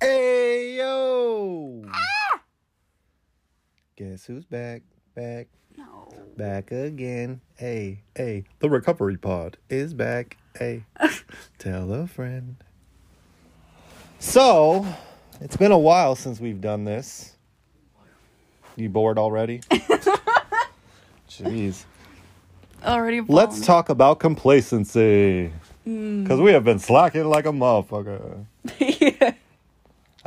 Hey yo! Guess who's back? Back, No. back again. Hey, hey, the recovery pod is back. Hey, tell a friend. So, it's been a while since we've done this. You bored already? Jeez. Already. Let's talk about complacency. Mm. Because we have been slacking like a motherfucker. yeah.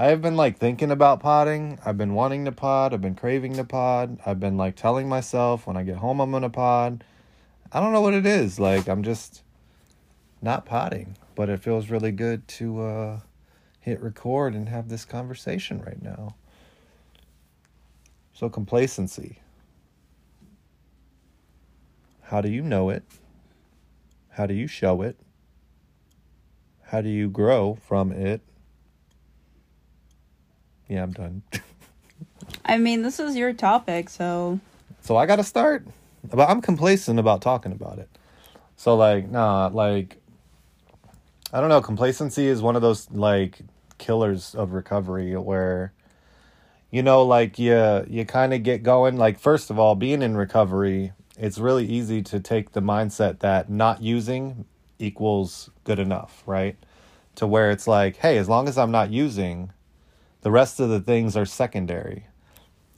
I have been like thinking about potting. I've been wanting to pod. I've been craving to pod. I've been like telling myself when I get home I'm gonna pod. I don't know what it is. Like I'm just not potting, but it feels really good to uh, hit record and have this conversation right now. So complacency. How do you know it? How do you show it? How do you grow from it? Yeah, I'm done. I mean, this is your topic, so So I gotta start. But I'm complacent about talking about it. So like, nah, like I don't know, complacency is one of those like killers of recovery where you know, like you you kind of get going. Like first of all, being in recovery, it's really easy to take the mindset that not using equals good enough, right? To where it's like, hey, as long as I'm not using, the rest of the things are secondary.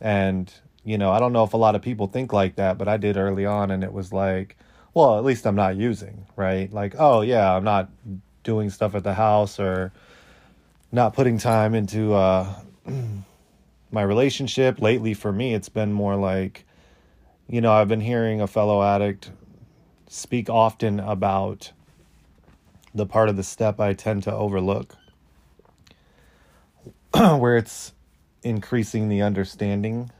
And, you know, I don't know if a lot of people think like that, but I did early on. And it was like, well, at least I'm not using, right? Like, oh, yeah, I'm not doing stuff at the house or not putting time into uh, my relationship. Lately, for me, it's been more like, you know, I've been hearing a fellow addict speak often about the part of the step I tend to overlook, where it's increasing the understanding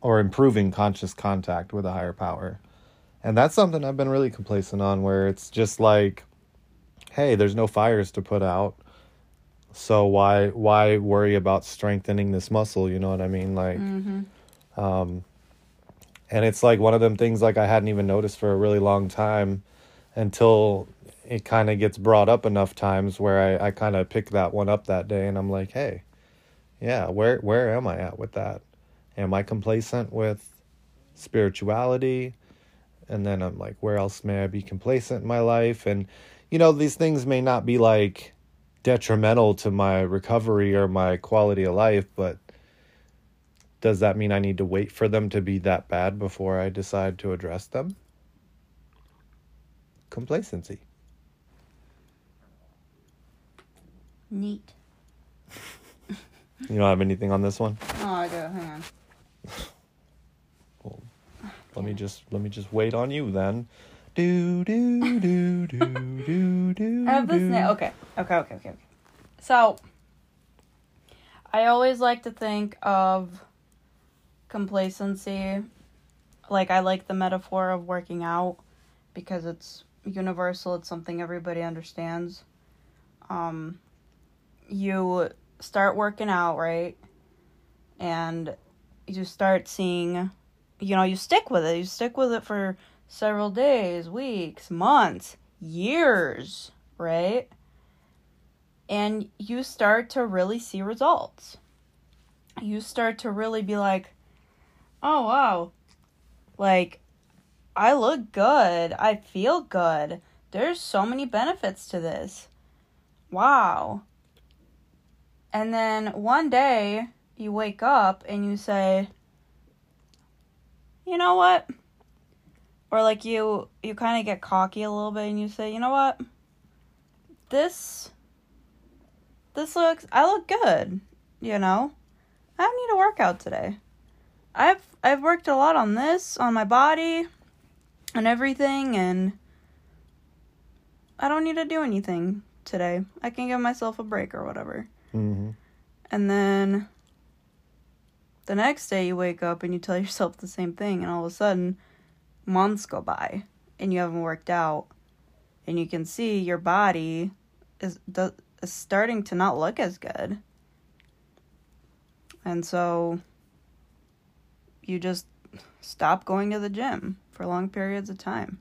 or improving conscious contact with a higher power. And that's something I've been really complacent on where it's just like hey, there's no fires to put out. So why why worry about strengthening this muscle, you know what I mean? Like um and it's like one of them things like I hadn't even noticed for a really long time until it kind of gets brought up enough times where I, I kind of pick that one up that day and I'm like, hey, yeah, where where am I at with that? Am I complacent with spirituality? And then I'm like, where else may I be complacent in my life? And you know, these things may not be like detrimental to my recovery or my quality of life, but does that mean I need to wait for them to be that bad before I decide to address them? Complacency. Neat. You don't have anything on this one? Oh, I do. Hang on. Well, let me just let me just wait on you then. Do do do do do do. I have this. Okay. Okay. Okay. Okay. Okay. So, I always like to think of complacency. Like I like the metaphor of working out because it's universal. It's something everybody understands. Um, you start working out right, and you start seeing, you know, you stick with it. You stick with it for several days, weeks, months, years, right? And you start to really see results. You start to really be like, oh, wow. Like, I look good. I feel good. There's so many benefits to this. Wow. And then one day you wake up and you say, you know what? Or like you you kind of get cocky a little bit and you say, "You know what? This this looks I look good, you know? I don't need a workout today. I've I've worked a lot on this, on my body and everything and I don't need to do anything today. I can give myself a break or whatever." Mhm. And then the next day you wake up and you tell yourself the same thing, and all of a sudden, months go by and you haven't worked out, and you can see your body is, is starting to not look as good. And so you just stop going to the gym for long periods of time.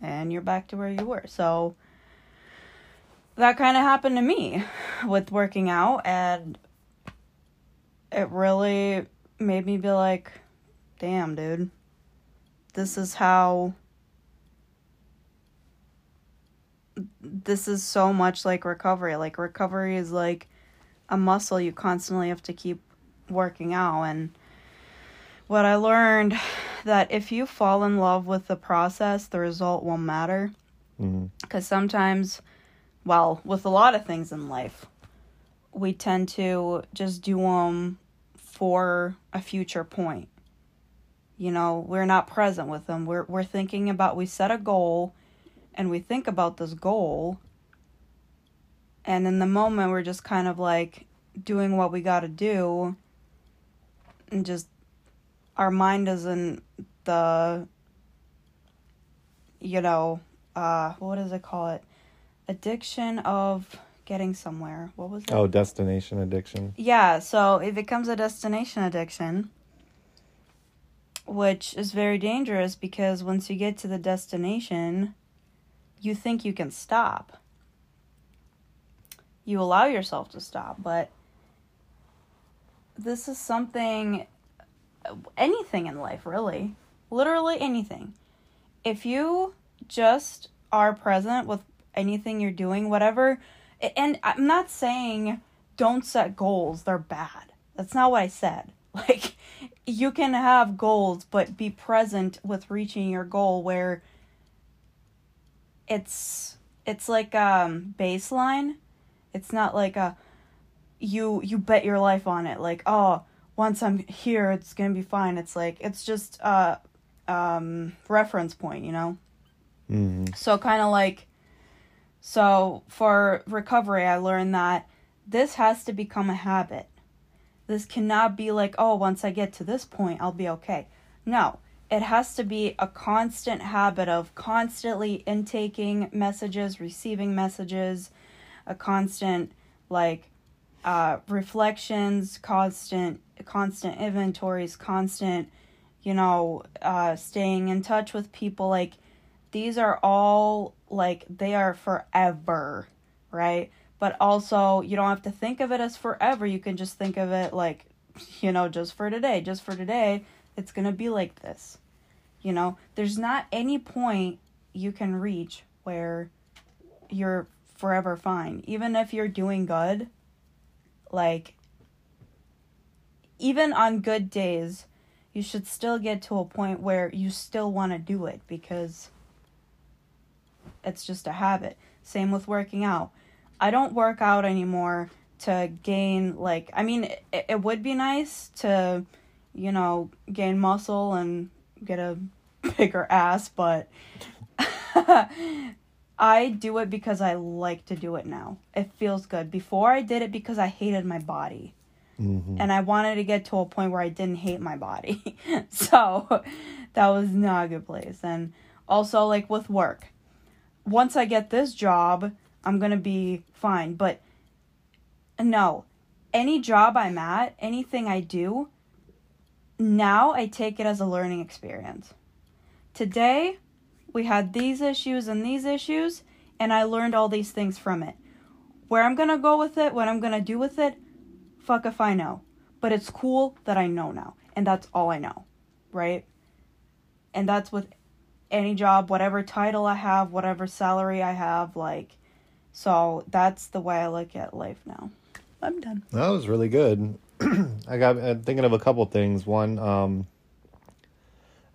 And you're back to where you were. So that kind of happened to me with working out and it really made me be like damn dude. This is how this is so much like recovery. Like recovery is like a muscle you constantly have to keep working out. And what i learned that if you fall in love with the process the result won't matter. Hmm because sometimes well with a lot of things in life we tend to just do them for a future point. You know we're not present with them we're we're thinking about we set a goal and we think about this goal. And in the moment we're just kind of like doing what we got to do and just our mind is in the you know uh what does it call it addiction of getting somewhere what was it Oh, destination addiction. yeah, so it becomes a destination addiction, which is very dangerous because once you get to the destination, you think you can stop. You allow yourself to stop, but this is something, anything in life, really. Literally anything. If you just are present with anything you're doing, whatever, and I'm not saying don't set goals, they're bad. That's not what I said. Like, you can have goals, but be present with reaching your goal where it's it's like um baseline. It's not like a you you bet your life on it like oh once i'm here it's gonna be fine it's like it's just a um reference point you know hmm so kind of like so for recovery i learned that this has to become a habit this cannot be like oh once i get to this point i'll be okay no it has to be a constant habit of constantly intaking messages receiving messages a constant like uh, reflections, constant constant inventories, constant, you know, uh, staying in touch with people. Like these are all like they are forever, right? But also you don't have to think of it as forever. You can just think of it like, you know, just for today, just for today. It's gonna be like this. You know, there's not any point you can reach where you're forever fine. Even if you're doing good, like even on good days, you should still get to a point where you still want to do it because it's just a habit. Same with working out. I don't work out anymore to gain like I mean it, it would be nice to you know gain muscle and get a bigger ass but I do it because I like to do it now. It feels good. Before I did it because I hated my body. hmm And I wanted to get to a point where I didn't hate my body. so that was not a good place. And also, like with work, once I get this job, I'm going to be fine. But no, any job I'm at, anything I do, now I take it as a learning experience. Today, we had these issues and these issues, and I learned all these things from it. Where I'm gonna go with it, what I'm gonna do with it, fuck if I know. But it's cool that I know now, and that's all I know, right? And that's with any job, whatever title I have, whatever salary I have, like, so that's the way I look at life now. I'm done. That was really good. I got uh, thinking of a couple things. One, um,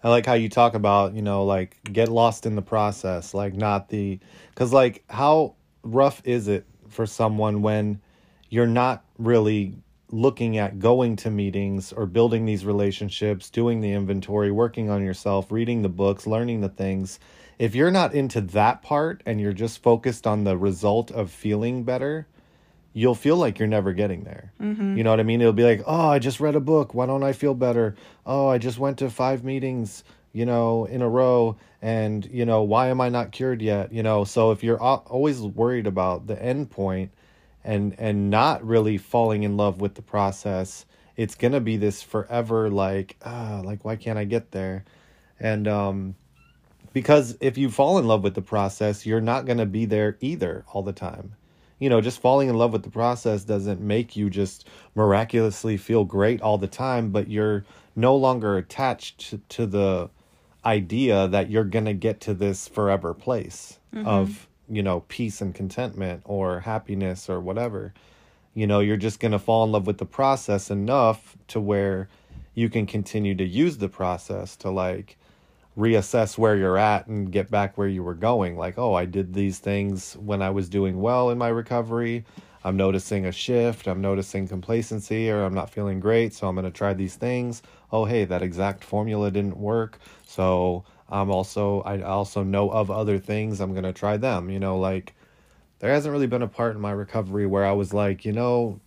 I like how you talk about, you know, like get lost in the process, like not the, because like how rough is it for someone when you're not really looking at going to meetings or building these relationships, doing the inventory, working on yourself, reading the books, learning the things. If you're not into that part and you're just focused on the result of feeling better, you'll feel like you're never getting there. Mm-hmm. You know what I mean? It'll be like, oh, I just read a book. Why don't I feel better? Oh, I just went to five meetings, you know, in a row. And, you know, why am I not cured yet? You know, so if you're always worried about the end point and, and not really falling in love with the process, it's to be this forever, like, ah, like, why can't I get there? And, um, because if you fall in love with the process, you're not to be there either all the time you know, just falling in love with the process doesn't make you just miraculously feel great all the time, but you're no longer attached to, the idea that you're to get to this forever place mm-hmm. of, you know, peace and contentment or happiness or whatever. You know, you're just going to fall in love with the process enough to where you can continue to use the process to like reassess where you're at and get back where you were going. Like, oh, I did these things when I was doing well in my recovery. I'm noticing a shift. I'm noticing complacency or I'm not feeling great. So I'm going to try these things. Oh, hey, that exact formula didn't work. So I'm also, I also know of other things. I'm going to try them. You know, like there hasn't really been a part in my recovery where I was like, you know,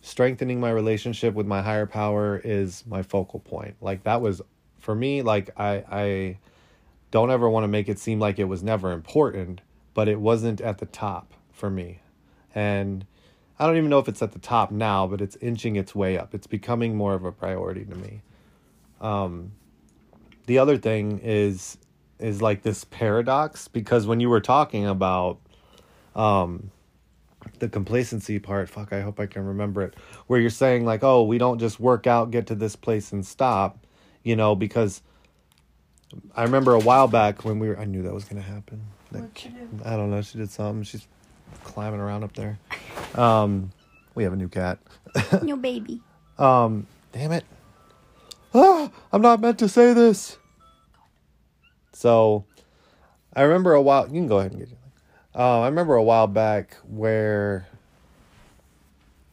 strengthening my relationship with my higher power is my focal point. Like that was for me, like I I don't ever want to make it seem like it was never important, but it wasn't at the top for me. And I don't even know if it's at the top now, but it's inching its way up. It's becoming more of a priority to me. Um, the other thing is is like this paradox because when you were talking about um, the complacency part, fuck, I hope I can remember it, where you're saying like, oh, we don't just work out, get to this place and stop you know, because I remember a while back when we were, I knew that was going to happen. Like, I don't know. She did something. She's climbing around up there. Um, we have a new cat. New baby. Um, damn it. Ah, I'm not meant to say this. So, I remember a while. You can go ahead and get your. Uh, I remember a while back where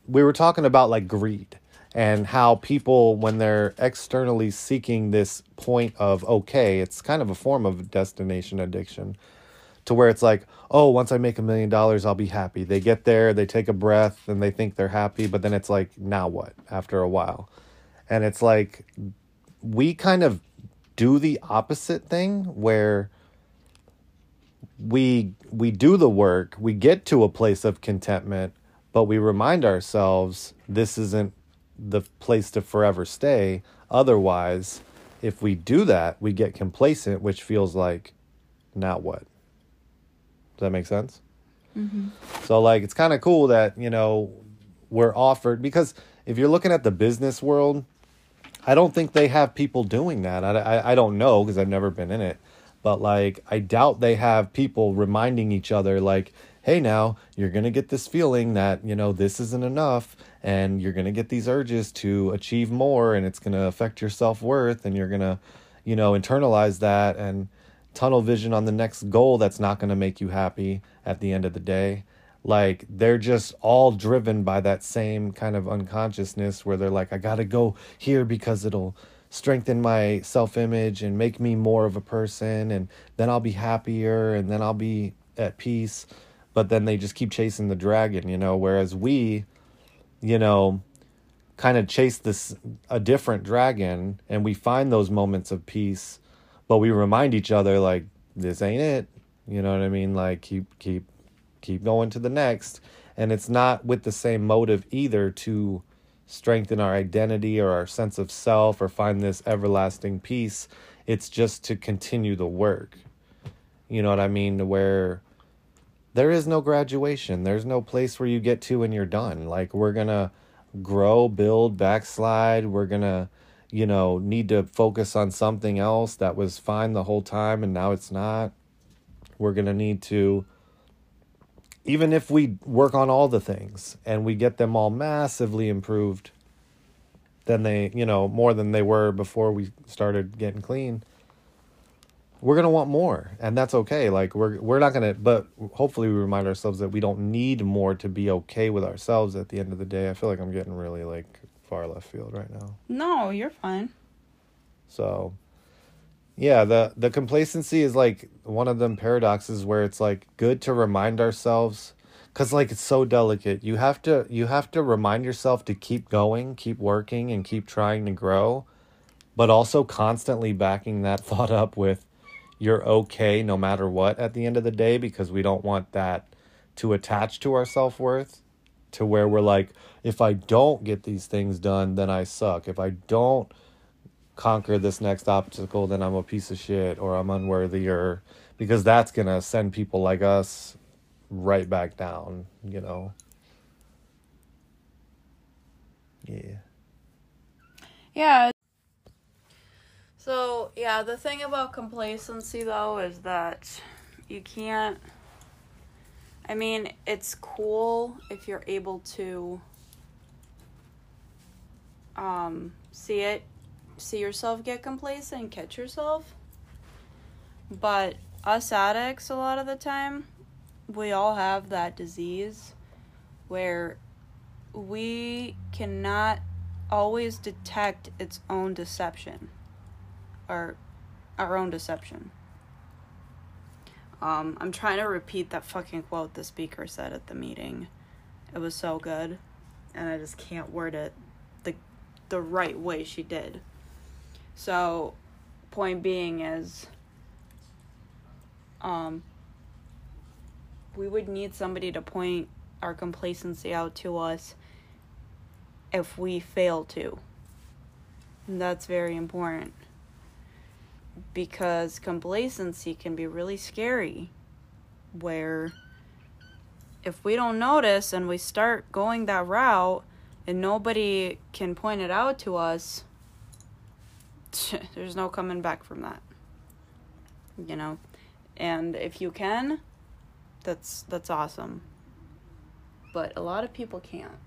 we were talking about like greed and how people when they're externally seeking this point of okay it's kind of a form of destination addiction to where it's like oh once i make a million dollars i'll be happy they get there they take a breath and they think they're happy but then it's like now what after a while and it's like we kind of do the opposite thing where we we do the work we get to a place of contentment but we remind ourselves this isn't the place to forever stay. Otherwise, if we do that, we get complacent, which feels like, now what? Does that make sense? Mm-hmm. So, like, it's kind of cool that, you know, we're offered because if you're looking at the business world, I don't think they have people doing that. I, I, I don't know because I've never been in it. But, like, I doubt they have people reminding each other, like, hey, now you're going to get this feeling that, you know, this isn't enough and you're going to get these urges to achieve more and it's going to affect your self-worth and you're going to you know internalize that and tunnel vision on the next goal that's not going to make you happy at the end of the day. Like they're just all driven by that same kind of unconsciousness where they're like I got to go here because it'll strengthen my self-image and make me more of a person and then I'll be happier and then I'll be at peace. But then they just keep chasing the dragon you know? Whereas we you know, kind of chase this a different dragon and we find those moments of peace, but we remind each other like this ain't it. You know what I mean? Like keep keep keep going to the next. And it's not with the same motive either to strengthen our identity or our sense of self or find this everlasting peace. It's just to continue the work. You know what I mean? Where there is no graduation. There's no place where you get to and you're done. Like we're to grow, build, backslide. We're to, you know, need to focus on something else that was fine the whole time and now it's not. We're going to need to even if we work on all the things and we get them all massively improved than they, you know, more than they were before we started getting clean we're gonna want more, and that's okay. Like we're we're not gonna, but hopefully we remind ourselves that we don't need more to be okay with ourselves. At the end of the day, I feel like I'm getting really like far left field right now. No, you're fine. So, yeah, the the complacency is like one of them paradoxes where it's like good to remind ourselves because like it's so delicate. You have to you have to remind yourself to keep going, keep working, and keep trying to grow, but also constantly backing that thought up with you're okay no matter what at the end of the day because we don't want that to attach to our self-worth to where we're like if I don't get these things done then I suck. If I don't conquer this next obstacle then I'm a piece of shit or I'm unworthy or because that's going to send people like us right back down, you know. Yeah. Yeah. So, yeah, the thing about complacency, though, is that you can't. I mean, it's cool if you're able to um, see it, see yourself get complacent, catch yourself. But us addicts, a lot of the time, we all have that disease where we cannot always detect its own deception or our own deception. Um, I'm trying to repeat that fucking quote the speaker said at the meeting. It was so good, and I just can't word it the the right way she did. So, point being is, um, we would need somebody to point our complacency out to us if we fail to. And that's very important because complacency can be really scary. Where if we don't notice and we start going that route and nobody can point it out to us, there's no coming back from that. You know? And if you can, that's that's awesome. But a lot of people can't.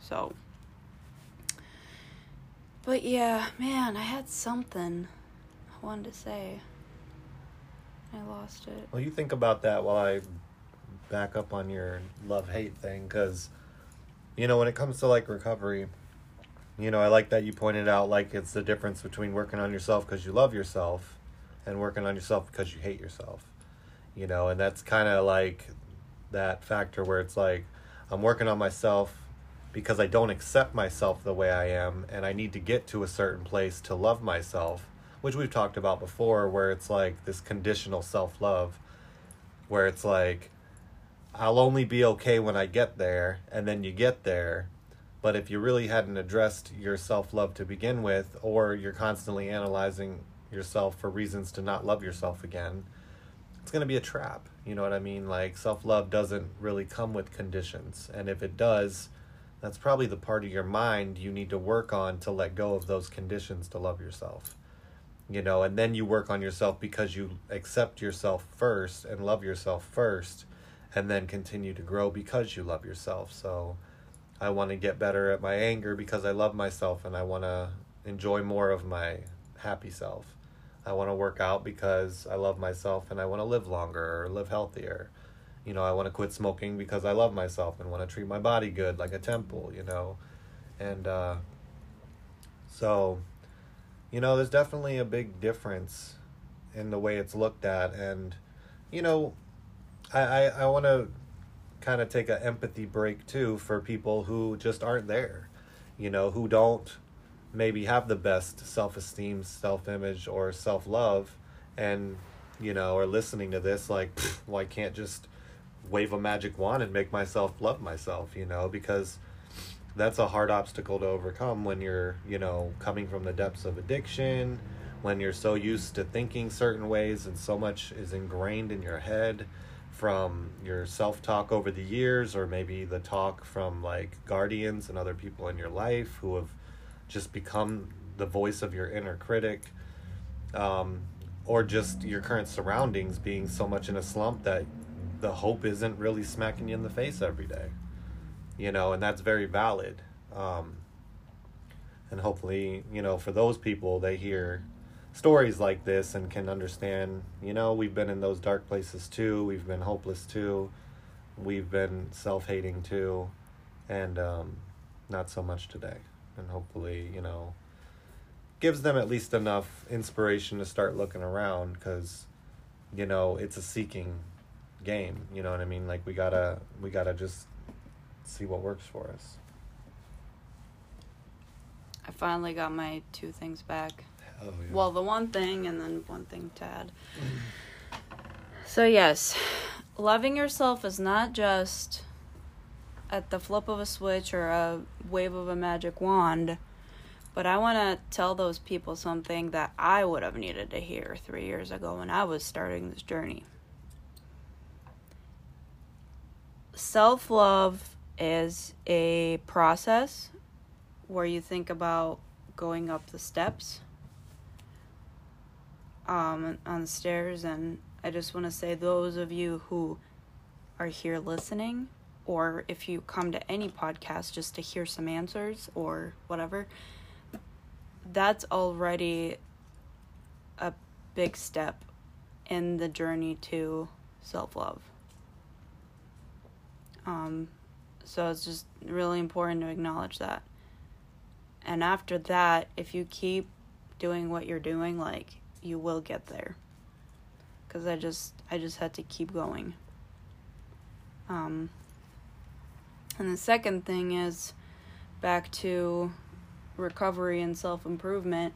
So But yeah, man, I had something Wanted to say. I lost it. Well, you think about that while I back up on your love hate thing because, you know, when it comes to like recovery, you know, I like that you pointed out like it's the difference between working on yourself because you love yourself and working on yourself because you hate yourself. You know, and that's kind of like that factor where it's like I'm working on myself because I don't accept myself the way I am and I need to get to a certain place to love myself which we've talked about before, where it's like this conditional self love, where it's like, I'll only be okay when I get there, and then you get there. But if you really hadn't addressed your self love to begin with, or you're constantly analyzing yourself for reasons to not love yourself again, it's going to be a trap. You know what I mean? Like, self love doesn't really come with conditions. And if it does, that's probably the part of your mind you need to work on to let go of those conditions to love yourself you know, and then you work on yourself because you accept yourself first and love yourself first, and then continue to grow because you love yourself. So I want to get better at my anger because I love myself and I want to enjoy more of my happy self. I want to work out because I love myself and I want to live longer or live healthier. You know, I want to quit smoking because I love myself and want to treat my body good like a temple, you know. And uh so you know, there's definitely a big difference in the way it's looked at, and you know, I I, I want to kind of take an empathy break too for people who just aren't there, you know, who don't maybe have the best self esteem, self image, or self love, and you know, are listening to this like, well, I can't just wave a magic wand and make myself love myself, you know, because that's a hard obstacle to overcome when you're you know coming from the depths of addiction when you're so used to thinking certain ways and so much is ingrained in your head from your self-talk over the years or maybe the talk from like guardians and other people in your life who have just become the voice of your inner critic um, or just your current surroundings being so much in a slump that the hope isn't really smacking you in the face every day you know, and that's very valid. Um, and hopefully, you know, for those people, they hear stories like this and can understand, you know, we've been in those dark places too. We've been hopeless too. We've been self hating too. And um, not so much today. And hopefully, you know, gives them at least enough inspiration to start looking around because, you know, it's a seeking game. You know what I mean? Like, we gotta, we gotta just see what works for us. I finally got my two things back. yeah. Well, the one thing and then one thing to add. so, yes, loving yourself is not just at the flip of a switch or a wave of a magic wand. But I want to tell those people something that I would have needed to hear three years ago when I was starting this journey. self love is a process where you think about going up the steps um, on the stairs. And I just want to say, those of you who are here listening, or if you come to any podcast just to hear some answers or whatever, that's already a big step in the journey to self love. Um, so it's just really important to acknowledge that. And after that, if you keep doing what you're doing, like you will get there. Cuz I just I just had to keep going. Um and the second thing is back to recovery and self-improvement.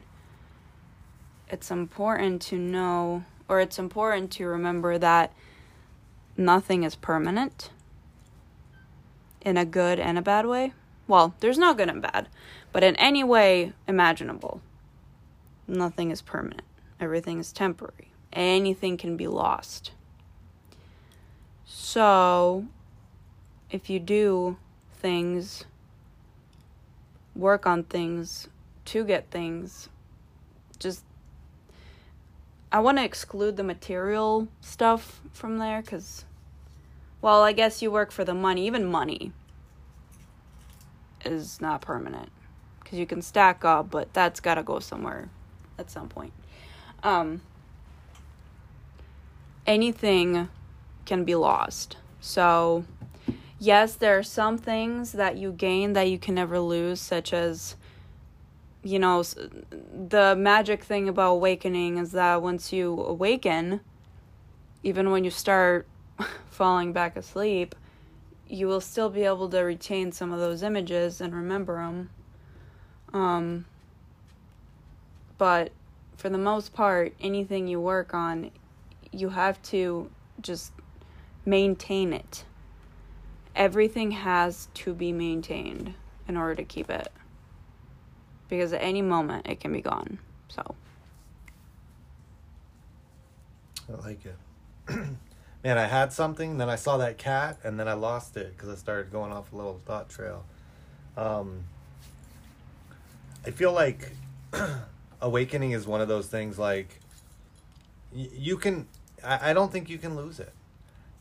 It's important to know or it's important to remember that nothing is permanent in a good and a bad way. Well, there's no good and bad, but in any way imaginable, nothing is permanent. Everything is temporary. Anything can be lost. So, if you do things, work on things to get things, just I want to exclude the material stuff from there because, well, I guess you work for the money. Even money is not permanent because you can stack up, but that's got to go somewhere at some point. Um, anything can be lost. So, yes, there are some things that you gain that you can never lose, such as you know, the magic thing about awakening is that once you awaken, even when you start falling back asleep, you will still be able to retain some of those images and remember them. Um, but for the most part, anything you work on, you have to just maintain it. Everything has to be maintained in order to keep it because at any moment it can be gone. So. I like it. Man, I had something, then I saw that cat, and then I lost it because I started going off a little thought trail. Um, I feel like awakening is one of those things like y- you can, I, I don't think you can lose it.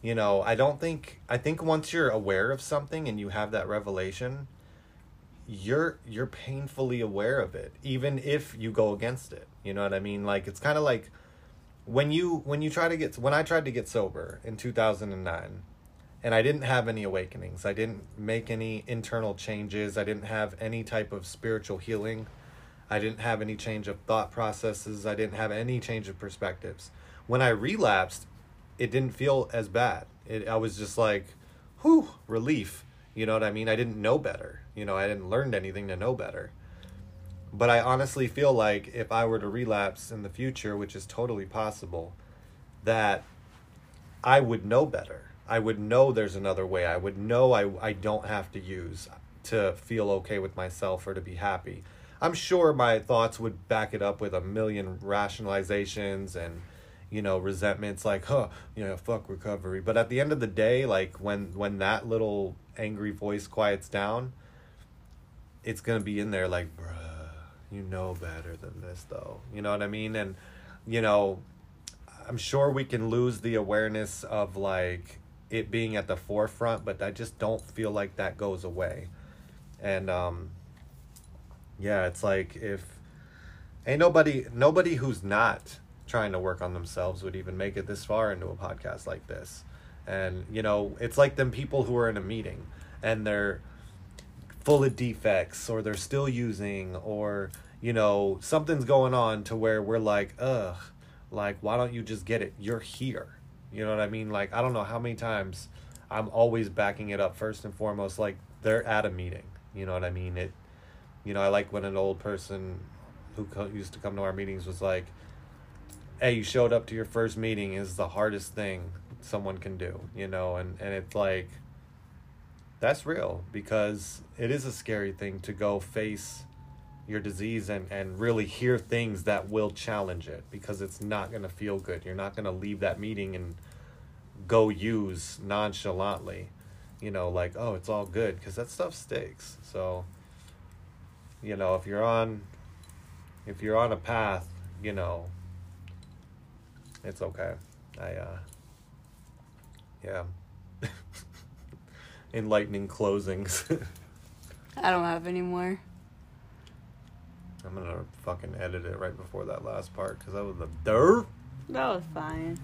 You know, I don't think, I think once you're aware of something and you have that revelation, you're you're painfully aware of it even if you go against it you know what i mean like it's kind of like when you when you try to get when i tried to get sober in 2009 and i didn't have any awakenings i didn't make any internal changes i didn't have any type of spiritual healing i didn't have any change of thought processes i didn't have any change of perspectives. When i relapsed it didn't feel as bad. It, i was just like whew relief. You know what i mean? I didn't know better. You know, I didn't learn anything to know better. But I honestly feel like if I were to relapse in the future, which is totally possible, that I would know better. I would know there's another way. I would know I, I don't have to use to feel okay with myself or to be happy. I'm sure my thoughts would back it up with a million rationalizations and you know resentments like huh you know fuck recovery but at the end of the day like when when that little angry voice quiets down it's gonna be in there like, bruh, you know better than this though. You know what I mean? And you know, I'm sure we can lose the awareness of like it being at the forefront, but I just don't feel like that goes away. And um yeah, it's like if ain't nobody nobody who's not trying to work on themselves would even make it this far into a podcast like this. And you know, it's like them people who are in a meeting and they're full of defects or they're still using or you know something's going on to where we're like ugh like why don't you just get it? You're here. You know what i mean? Like i don't know how many times i'm always backing it up first and foremost like they're at a meeting. You know what i mean? It you know i like when an old person who co- used to come to our meetings was like hey you showed up to your first meeting is the hardest thing someone can do you know? And and it's like that's real because it is a scary thing to go face your disease and, and really hear things that will challenge it because it's not going to feel good. You're not going to leave that meeting and go use nonchalantly. you know, like, oh, it's all good because that stuff stakes. So, you know, if you're on, if you're on a path, you know, it's okay. I, uh, yeah. Enlightening closings. I don't have any more. I'm gonna fucking edit it right before that last part because that was the dirt. That was fine.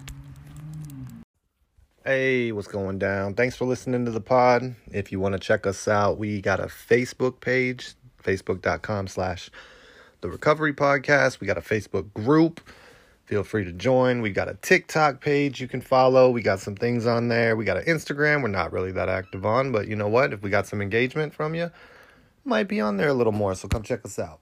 Hey, what's going down? Thanks for listening to the pod. If you want to check us out, we got a Facebook page, facebook.com slash the recovery podcast. We got a Facebook group. Feel free to join. We got a TikTok page you can follow. We got some things on there. We got an Instagram. We're not really that active on, but you know what? If we got some engagement from you, might be on there a little more. So come check us out.